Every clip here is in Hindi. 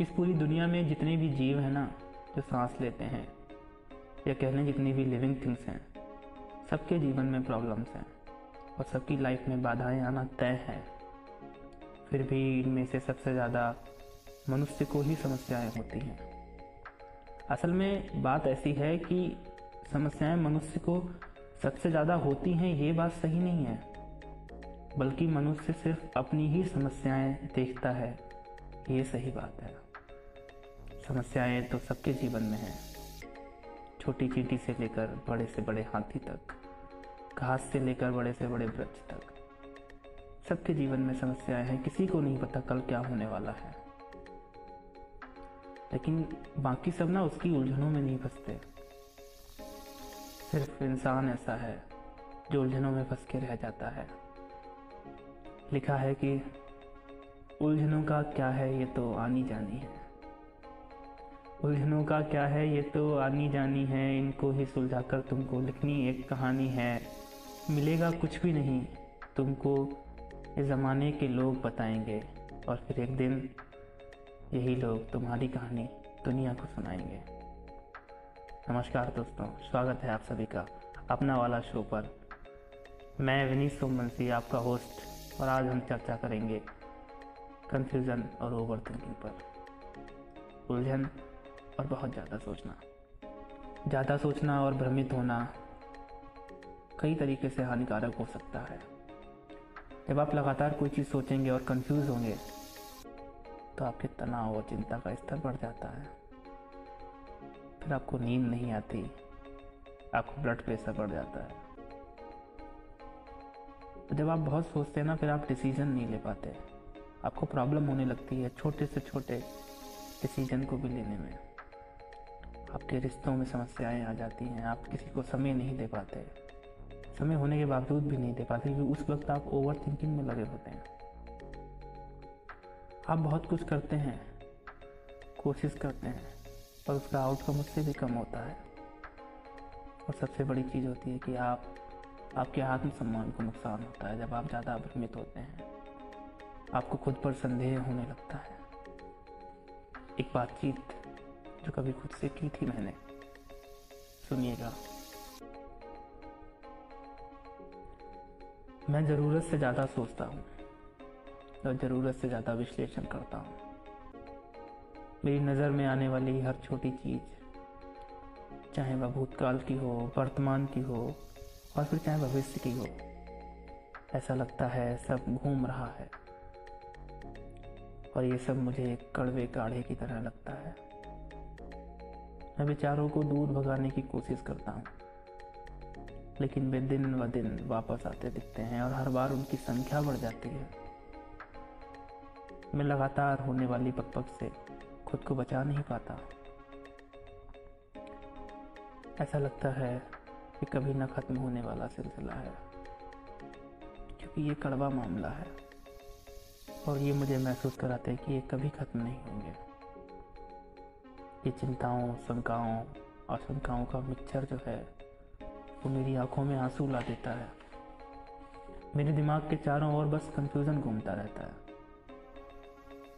इस पूरी दुनिया में जितने भी जीव हैं ना, जो सांस लेते हैं, या कह लें जितनी भी लिविंग थिंग्स हैं, सबके जीवन में प्रॉब्लम्स हैं और सबकी लाइफ में बाधाएँ आना तय है। फिर भी इनमें से सबसे ज़्यादा मनुष्य को ही समस्याएँ होती हैं। असल में बात ऐसी है कि समस्याएँ मनुष्य को सबसे ज़्यादा होती हैं, ये बात सही नहीं है। बल्कि मनुष्य सिर्फ़ अपनी ही समस्याएँ देखता है, ये सही बात है। समस्याएँ तो सबके जीवन में हैं। छोटी चीटी से लेकर बड़े से बड़े हाथी तक, घास से लेकर बड़े से बड़े वृक्ष तक। सबके जीवन में समस्याएँ हैं, किसी को नहीं पता कल क्या होने वाला है। लेकिन बाकी सब ना उसकी उलझनों में नहीं फंसते। सिर्फ़ इंसान ऐसा है, जो उलझनों में फंस के रह जाता है। लिखा है कि, उलझनों का क्या है, ये तो आनी जानी है। उलझनों का क्या है? ये तो आनी जानी है। इनको ही सुलझाकर तुमको लिखनी एक कहानी है। मिलेगा कुछ भी नहीं। तुमको इस ज़माने के लोग बताएँगे। और फिर एक दिन यही लोग तुम्हारी कहानी दुनिया को सुनाएँगे। नमस्कार दोस्तों। स्वागत है आप सभी का अपना वाला शो पर। मैं विनीत सोमवंशी आपका होस्ट। और आज हम चर्चा करेंगे कंफ्यूजन और ओवर थिंकिंग पर। उलझन और बहुत ज़्यादा सोचना। ज़्यादा सोचना और भ्रमित होना कई तरीके से हानिकारक हो सकता है। जब आप लगातार कोई चीज़ सोचेंगे और कंफ्यूज होंगे तो आपके तनाव और चिंता का स्तर बढ़ जाता है। फिर आपको नींद नहीं आती, आपको ब्लड प्रेशर बढ़ जाता है। तो जब आप बहुत सोचते हैं ना, फिर आप डिसीज़न नहीं ले पाते। आपको प्रॉब्लम होने लगती है छोटे से छोटे डिसीज़न को भी लेने में। आपके रिश्तों में समस्याएँ आ जाती हैं, आप किसी को समय नहीं दे पाते। समय होने के बावजूद भी नहीं दे पाते, क्योंकि उस वक्त आप ओवर थिंकिंग में लगे होते हैं। आप बहुत कुछ करते हैं, कोशिश करते हैं और उसका आउटकम उससे भी कम होता है। और सबसे बड़ी चीज़ होती है कि आप, आपके आत्मसम्मान को नुकसान होता है जब आप ज़्यादा भ्रमित होते हैं। आपको खुद पर संदेह होने लगता है। एक बातचीत जो कभी खुद से की थी मैंने। सुनिएगा। मैं ज़रूरत से ज़्यादा सोचता हूँ और ज़रूरत से ज़्यादा विश्लेषण करता हूँ। मेरी नज़र में आने वाली हर छोटी चीज़, चाहे वह भूतकाल की हो, वर्तमान की हो, और फिर चाहे भविष्य की हो, ऐसा लगता है सब घूम रहा है। और ये सब मुझे कड़वे काढ़े की तरह लगता है। मैं विचारों को दूर भगाने की कोशिश करता हूँ। लेकिन वे दिन व दिन वापस आते दिखते हैं और हर बार उनकी संख्या बढ़ जाती है। मैं लगातार होने वाली पकपक से खुद को बचा नहीं पाता। ऐसा लगता है कि कभी न खत्म होने वाला सिलसिला है, क्योंकि ये कड़वा मामला है और ये मुझे महसूस कराते हैं कि ये कभी खत्म नहीं होंगे। ये चिंताओं, शंकाओं, आशंकाओं का मिक्सचर जो है, वो मेरी आँखों में आँसू ला देता है। मेरे दिमाग के चारों ओर बस कंफ्यूजन घूमता रहता है।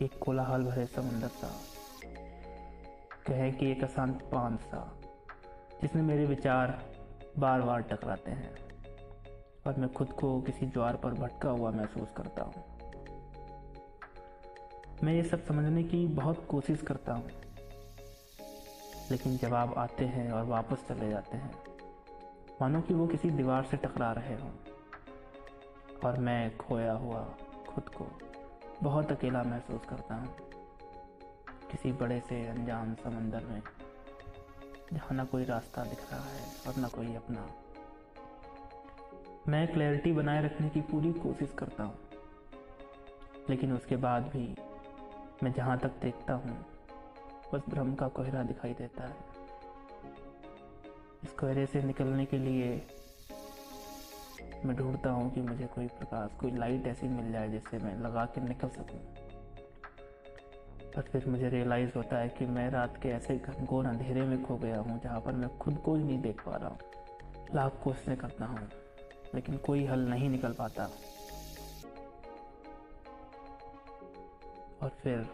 एक कोलाहल भरे समुंदर सा, कहे कि एक अशांत पान सा, जिसमें मेरे विचार बार बार टकराते हैं और मैं खुद को किसी ज्वार पर भटका हुआ महसूस करता हूँ। मैं ये सब समझने की बहुत कोशिश करता हूँ। लेकिन आप आते हैं और वापस चले जाते हैं, मानो कि वो किसी दीवार से टकरा रहे हों। और मैं खोया हुआ खुद को बहुत अकेला महसूस करता हूँ। किसी बड़े से अनजान समंदर में, जहाँ ना कोई रास्ता दिख रहा है और ना कोई अपना। मैं क्लैरिटी बनाए रखने की पूरी कोशिश करता हूँ, लेकिन उसके बाद भी मैं जहाँ तक देखता हूँ बस भ्रम का कोहरा दिखाई देता है। इस कोहरे से निकलने के लिए मैं ढूंढता हूँ कि मुझे कोई प्रकाश, कोई लाइट ऐसी मिल जाए जिससे मैं लगा के निकल सकूँ। पर फिर मुझे रियलाइज़ होता है कि मैं रात के ऐसे घनघोर अंधेरे में खो गया हूँ, जहाँ पर मैं खुद को ही नहीं देख पा रहा हूँ। लाख कोशिशें करता हूँ, लेकिन कोई हल नहीं निकल पाता। और फिर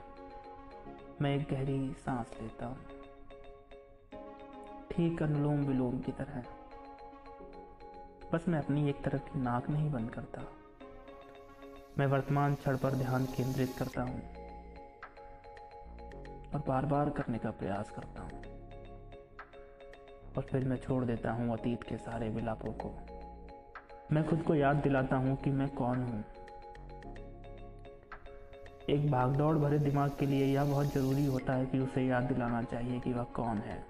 मैं एक गहरी सांस लेता हूँ। ठीक अनुलोम विलोम की तरह। बस मैं अपनी एक तरफ़ की नाक नहीं बंद करता। मैं वर्तमान क्षण पर ध्यान केंद्रित करता हूँ। और बार बार करने का प्रयास करता हूँ। और फिर मैं छोड़ देता हूँ अतीत के सारे विलापों को। मैं खुद को याद दिलाता हूँ कि मैं कौन हूँ। एक भागदौड़ भरे दिमाग के लिए यह बहुत ज़रूरी होता है कि उसे याद दिलाना चाहिए कि वह कौन है।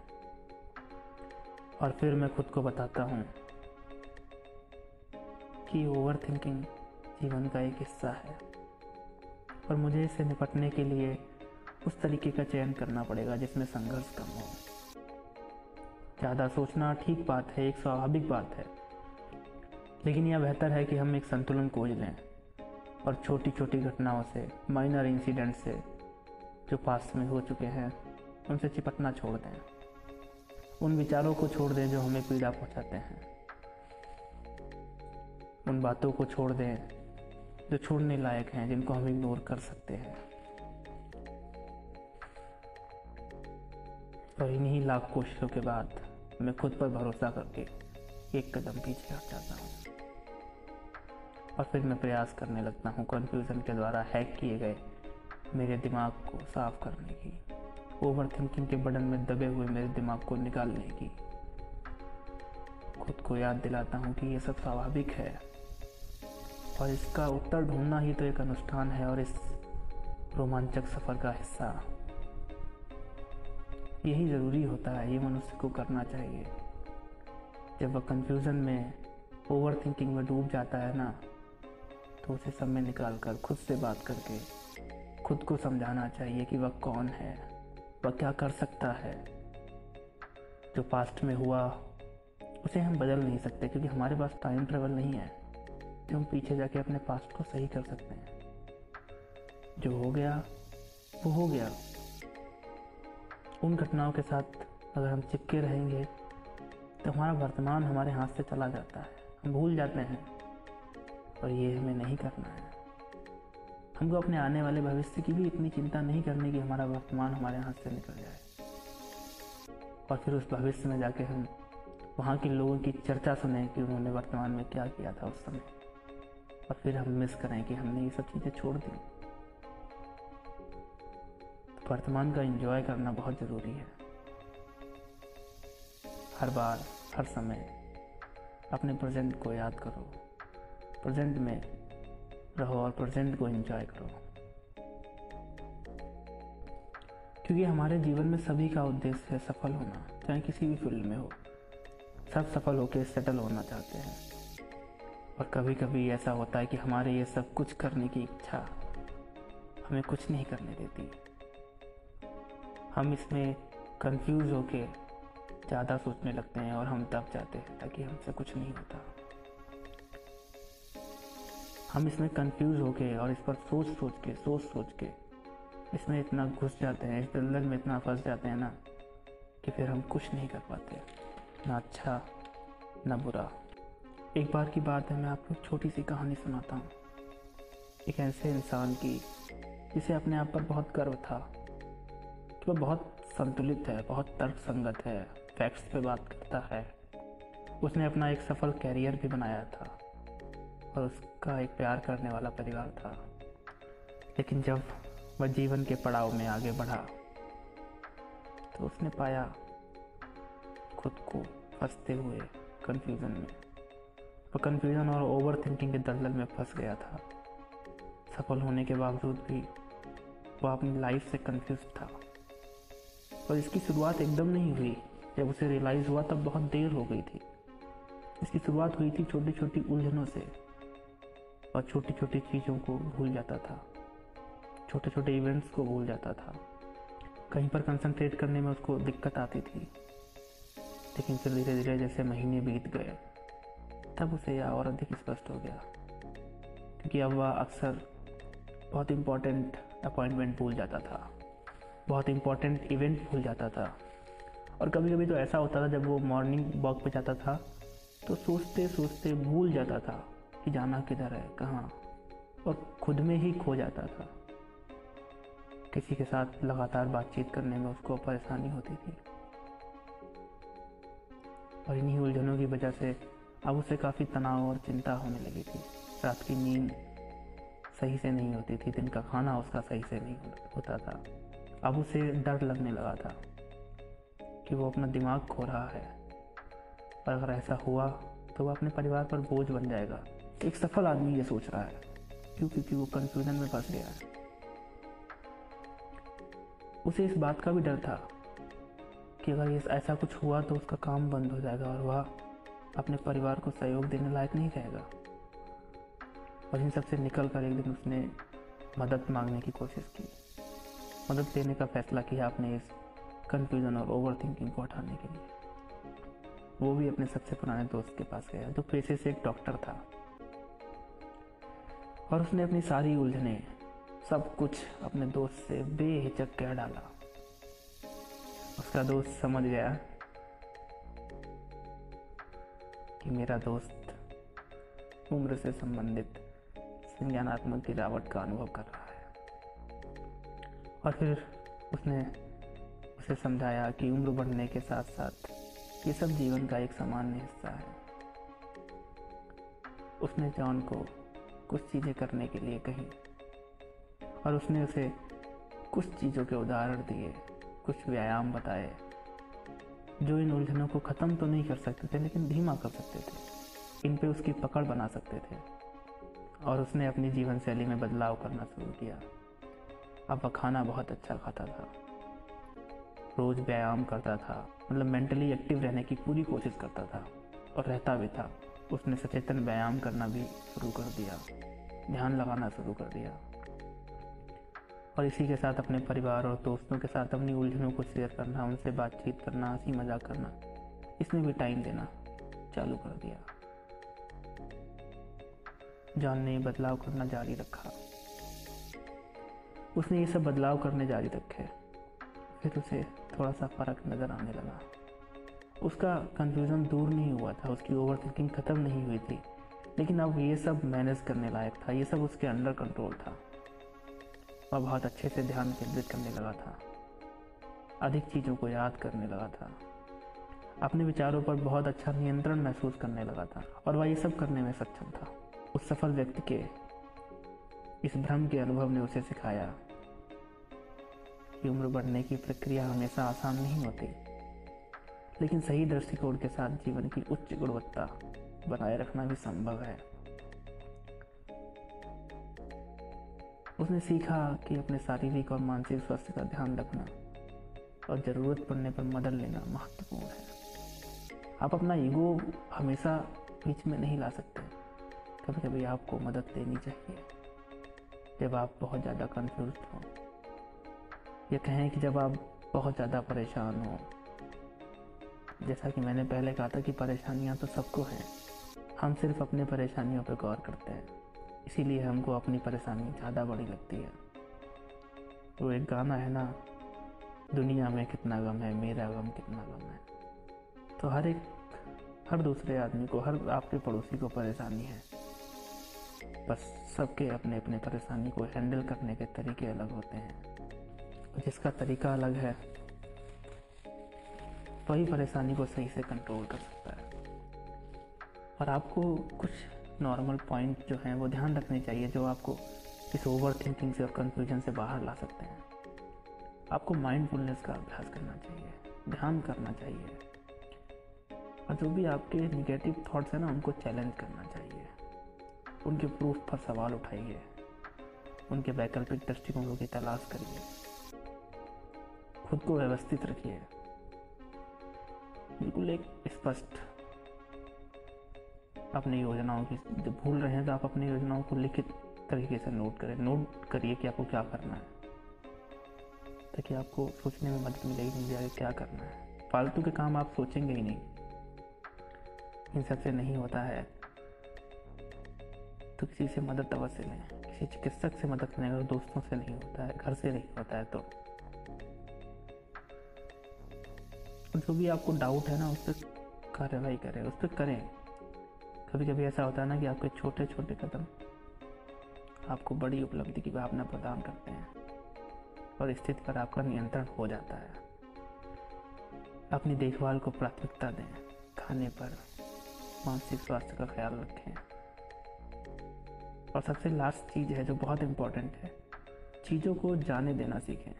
और फिर मैं खुद को बताता हूँ कि ओवर थिंकिंग जीवन का एक हिस्सा है। और मुझे इससे निपटने के लिए उस तरीके का चयन करना पड़ेगा जिसमें संघर्ष कम हो। ज़्यादा सोचना ठीक बात है, एक स्वाभाविक बात है। लेकिन यह बेहतर है कि हम एक संतुलन खोज लें। और छोटी छोटी घटनाओं से माइनर इंसिडेंट से, जो पास में हो चुके हैं, उनसे चिपटना छोड़ दें। उन विचारों को छोड़ दें जो हमें पीड़ा पहुंचाते हैं। उन बातों को छोड़ दें जो छोड़ने लायक हैं, जिनको हम इग्नोर कर सकते हैं। और इन्हीं लाख कोशिशों के बाद मैं खुद पर भरोसा करके एक कदम पीछे हट जाता हूँ। और फिर मैं प्रयास करने लगता हूँ कन्फ्यूज़न के द्वारा हैक किए गए मेरे दिमाग को साफ़ करने की ओवर थिंकिंग के बटन में दबे हुए मेरे दिमाग को निकालने की। खुद को याद दिलाता हूँ कि ये सब स्वाभाविक है। और इसका उत्तर ढूंढना ही तो एक अनुष्ठान है और इस रोमांचक सफ़र का हिस्सा। यही ज़रूरी होता है, ये मनुष्य को करना चाहिए। जब वह कंफ्यूजन में ओवर थिंकिंग में डूब जाता है ना तो उसे सब में निकाल कर खुद से बात करके खुद को समझाना चाहिए कि वह कौन है, वह क्या कर सकता है। जो पास्ट में हुआ, उसे हम बदल नहीं सकते क्योंकि हमारे पास टाइम ट्रेवल नहीं है। जो हम पीछे जाके अपने पास्ट को सही कर सकते हैं। जो हो गया, वो हो गया। उन घटनाओं के साथ अगर हम चिपके रहेंगे तो हमारा वर्तमान हमारे हाथ से चला जाता है। हम भूल जाते हैं। और ये हमें नहीं करना है। हमको अपने आने वाले भविष्य की भी इतनी चिंता नहीं करनी कि हमारा वर्तमान हमारे हाथ से निकल जाए। और फिर उस भविष्य में जाके हम वहाँ के लोगों की चर्चा सुने कि उन्होंने वर्तमान में क्या किया था उस समय। और फिर हम मिस करें कि हमने ये सब चीज़ें छोड़ दी। तो वर्तमान का एंजॉय करना बहुत ज़रूरी है। हर बार, हर समय अपने प्रेजेंट को याद करो। प्रेजेंट में रहो और प्रेजेंट को एंजॉय करो। क्योंकि हमारे जीवन में सभी का उद्देश्य है सफल होना, चाहे किसी भी फ़ील्ड में हो। सब सफल होकर सेटल होना चाहते हैं। और कभी कभी ऐसा होता है कि हमारे ये सब कुछ करने की इच्छा हमें कुछ नहीं करने देती। हम इसमें कंफ्यूज होके ज़्यादा सोचने लगते हैं और हम दब जाते हैं ताकि हमसे कुछ नहीं होता। हम इसमें कंफ्यूज होके और इस पर सोच सोच के, सोच सोच के इसमें इतना घुस जाते हैं, इस दलदल में इतना फंस जाते हैं ना कि फिर हम कुछ नहीं कर पाते। ना अच्छा ना बुरा। एक बार की बात है, मैं आपको छोटी सी कहानी सुनाता हूँ। एक ऐसे इंसान की, जिसे अपने आप पर बहुत गर्व था कि वह बहुत संतुलित है, बहुत तर्क संगत है फैक्ट्स पे बात करता है। उसने अपना एक सफल कैरियर भी बनाया था। और उसका एक प्यार करने वाला परिवार था। लेकिन जब वह जीवन के पड़ाव में आगे बढ़ा तो उसने पाया खुद को फंसते हुए कंफ्यूजन में। वह कंफ्यूजन और ओवर थिंकिंग के दलदल में फंस गया था। सफल होने के बावजूद भी वह अपनी लाइफ से कंफ्यूज था। और इसकी शुरुआत एकदम नहीं हुई। जब उसे रियलाइज़ हुआ, तब बहुत देर हो गई थी। इसकी शुरुआत हुई थी छोटी छोटी उलझनों से। और छोटी छोटी चीज़ों को भूल जाता था। छोटे छोटे इवेंट्स को भूल जाता था। कहीं पर कंसंट्रेट करने में उसको दिक्कत आती थी। लेकिन फिर धीरे धीरे जैसे महीने बीत गए, तब उसे यह और अधिक स्पष्ट हो गया। क्योंकि अब वह अक्सर बहुत इम्पोर्टेंट अपॉइंटमेंट भूल जाता था। बहुत इम्पोर्टेंट इवेंट भूल जाता था। और कभी कभी तो ऐसा होता था जब वो मॉर्निंग वॉक पे जाता था तो सोचते सोचते भूल जाता था। कि जाना किधर है, कहाँ। और खुद में ही खो जाता था। किसी के साथ लगातार बातचीत करने में उसको परेशानी होती थी। और इन्हीं उलझनों की वजह से अब उसे काफ़ी तनाव और चिंता होने लगी थी। रात की नींद सही से नहीं होती थी, दिन का खाना उसका सही से नहीं होता था। अब उसे डर लगने लगा था कि वो अपना दिमाग खो रहा है। और अगर ऐसा हुआ तो वह अपने परिवार पर बोझ बन जाएगा। एक सफल आदमी ये सोच रहा है क्यों क्योंकि वो कंफ्यूजन में फंस गया है। उसे इस बात का भी डर था कि अगर ये ऐसा कुछ हुआ तो उसका काम बंद हो जाएगा और वह अपने परिवार को सहयोग देने लायक नहीं रहेगा। और इन सबसे निकल कर एक दिन उसने मदद मांगने की कोशिश की। मदद लेने का फैसला किया अपने इस कंफ्यूजन और ओवर थिंकिंग को हटाने के लिए। वो भी अपने सबसे पुराने दोस्त के पास गया, जो पेशे से एक डॉक्टर था। और उसने अपनी सारी उलझने, सब कुछ अपने दोस्त से बेहिचक कह डाला। उसका दोस्त समझ गया कि मेरा दोस्त उम्र से संबंधित संज्ञानात्मक गिरावट का अनुभव कर रहा है। और फिर उसने उसे समझाया कि उम्र बढ़ने के साथ साथ ये सब जीवन का एक सामान्य हिस्सा है। उसने जॉन को कुछ चीज़ें करने के लिए कही। और उसने उसे कुछ चीज़ों के उदाहरण दिए, कुछ व्यायाम बताए, जो इन उलझनों को ख़त्म तो नहीं कर सकते थे, लेकिन धीमा कर सकते थे। इन पे उसकी पकड़ बना सकते थे। और उसने अपनी जीवन शैली में बदलाव करना शुरू किया। अब वह खाना बहुत अच्छा खाता था। रोज़ व्यायाम करता था। मतलब मेंटली एक्टिव रहने की पूरी कोशिश करता था। और रहता भी था। उसने सचेतन व्यायाम करना भी शुरू कर दिया। ध्यान लगाना शुरू कर दिया। और इसी के साथ अपने परिवार और दोस्तों के साथ अपनी उलझनों को शेयर करना, उनसे बातचीत करना, हँसी मज़ाक करना इसमें भी टाइम देना चालू कर दिया। जॉन ने बदलाव करना जारी रखा। उसने ये सब बदलाव करने जारी रखे। फिर उसे थोड़ा सा फ़र्क नज़र आने लगा। उसका कंफ्यूजन दूर नहीं हुआ था, उसकी ओवर थिंकिंग ख़त्म नहीं हुई थी। लेकिन अब ये सब मैनेज करने लायक था, ये सब उसके अंडर कंट्रोल था। वह बहुत अच्छे से ध्यान केंद्रित करने लगा था। अधिक चीज़ों को याद करने लगा था। अपने विचारों पर बहुत अच्छा नियंत्रण महसूस करने लगा था और वह ये सब करने में सक्षम था। उस सफल व्यक्ति के, इस भ्रम के अनुभव ने उसे सिखाया कि उम्र बढ़ने की प्रक्रिया हमेशा आसान नहीं होती। लेकिन सही दृष्टिकोण के साथ जीवन की उच्च गुणवत्ता बनाए रखना भी संभव है। उसने सीखा कि अपने शारीरिक और मानसिक स्वास्थ्य का ध्यान रखना और ज़रूरत पड़ने पर मदद लेना महत्वपूर्ण है। आप अपना ईगो हमेशा बीच में नहीं ला सकते। कभी कभी आपको मदद लेनी चाहिए, जब आप बहुत ज़्यादा कंफ्यूज हों। या कहें कि जब आप बहुत ज़्यादा परेशान हों जैसा कि मैंने पहले कहा था कि परेशानियाँ तो सबको हैं। हम सिर्फ़ अपने परेशानियों पर गौर करते हैं। इसीलिए हमको अपनी परेशानी ज़्यादा बड़ी लगती है। वो एक गाना है ना, दुनिया में कितना गम है, मेरा गम कितना गम है। तो हर एक, हर दूसरे आदमी को, हर आपके पड़ोसी को परेशानी है। बस सबके अपने अपने परेशानी को हैंडल करने के तरीके अलग होते हैं। जिसका तरीका अलग है वही परेशानी को सही से कंट्रोल कर सकता है। और आपको कुछ नॉर्मल पॉइंट जो हैं, वो ध्यान रखने चाहिए, जो आपको इस ओवर थिंकिंग से और कन्फ्यूज़न से बाहर ला सकते हैं। आपको माइंडफुलनेस का अभ्यास करना चाहिए, ध्यान करना चाहिए। और जो भी आपके निगेटिव थॉट्स हैं ना, उनको चैलेंज करना चाहिए। उनके प्रूफ पर सवाल उठाइए। उनके वैकल्पिक दृष्टिकोणों की तलाश करिए। खुद को व्यवस्थित रखिए। बिल्कुल एक स्पष्ट अपनी योजनाओं की जब भूल रहे हैं तो आप अपनी योजनाओं को लिखित तरीके से नोट करें। नोट करिए कि आपको क्या करना है, ताकि आपको सोचने में मदद मिलेगी मुझे आगे क्या करना है। फालतू के काम आप सोचेंगे ही नहीं। इन सबसे नहीं होता है। तो किसी से मदद अवश्य लें, किसी चिकित्सक से मदद लें, अगर दोस्तों से नहीं होता है, घर से नहीं होता है तो जो भी आपको डाउट है ना, उस पर कार्रवाई करें, उस पर करें। कभी कभी ऐसा होता है ना कि आपके छोटे छोटे कदम आपको बड़ी उपलब्धि की भावना प्रदान करते हैं और स्थिति पर आपका नियंत्रण हो जाता है। अपनी देखभाल को प्राथमिकता दें, खाने पर मानसिक स्वास्थ्य का ख्याल रखें। और सबसे लास्ट चीज़ है जो बहुत इम्पोर्टेंट है, चीज़ों को जाने देना सीखें।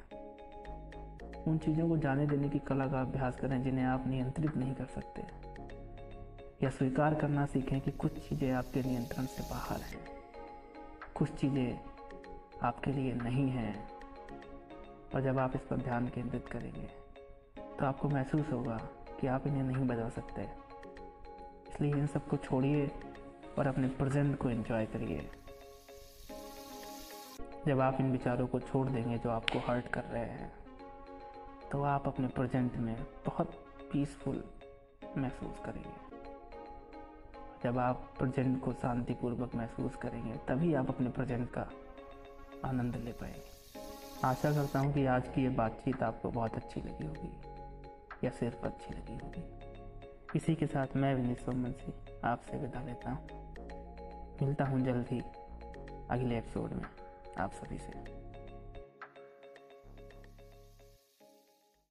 उन चीज़ों को जाने देने की कला का अभ्यास करें जिन्हें आप नियंत्रित नहीं कर सकते। या स्वीकार करना सीखें कि कुछ चीज़ें आपके नियंत्रण से बाहर हैं। कुछ चीज़ें आपके लिए नहीं हैं। और जब आप इस पर ध्यान केंद्रित करेंगे तो आपको महसूस होगा कि आप इन्हें नहीं बदल सकते। इसलिए इन सबको छोड़िए और अपने प्रेजेंट को एंजॉय करिए। जब आप इन विचारों को छोड़ देंगे जो आपको हर्ट कर रहे हैं तो आप अपने प्रेजेंट में बहुत पीसफुल महसूस करेंगे। जब आप प्रेजेंट को शांतिपूर्वक महसूस करेंगे, तभी आप अपने प्रेजेंट का आनंद ले पाएँगे। आशा करता हूँ कि आज की ये बातचीत आपको बहुत अच्छी लगी होगी, या सिर्फ़ अच्छी लगी होगी। इसी के साथ मैं विनीत सोमन से आपसे विदा लेता हूँ। मिलता हूँ जल्द ही अगले एपिसोड में आप सभी से।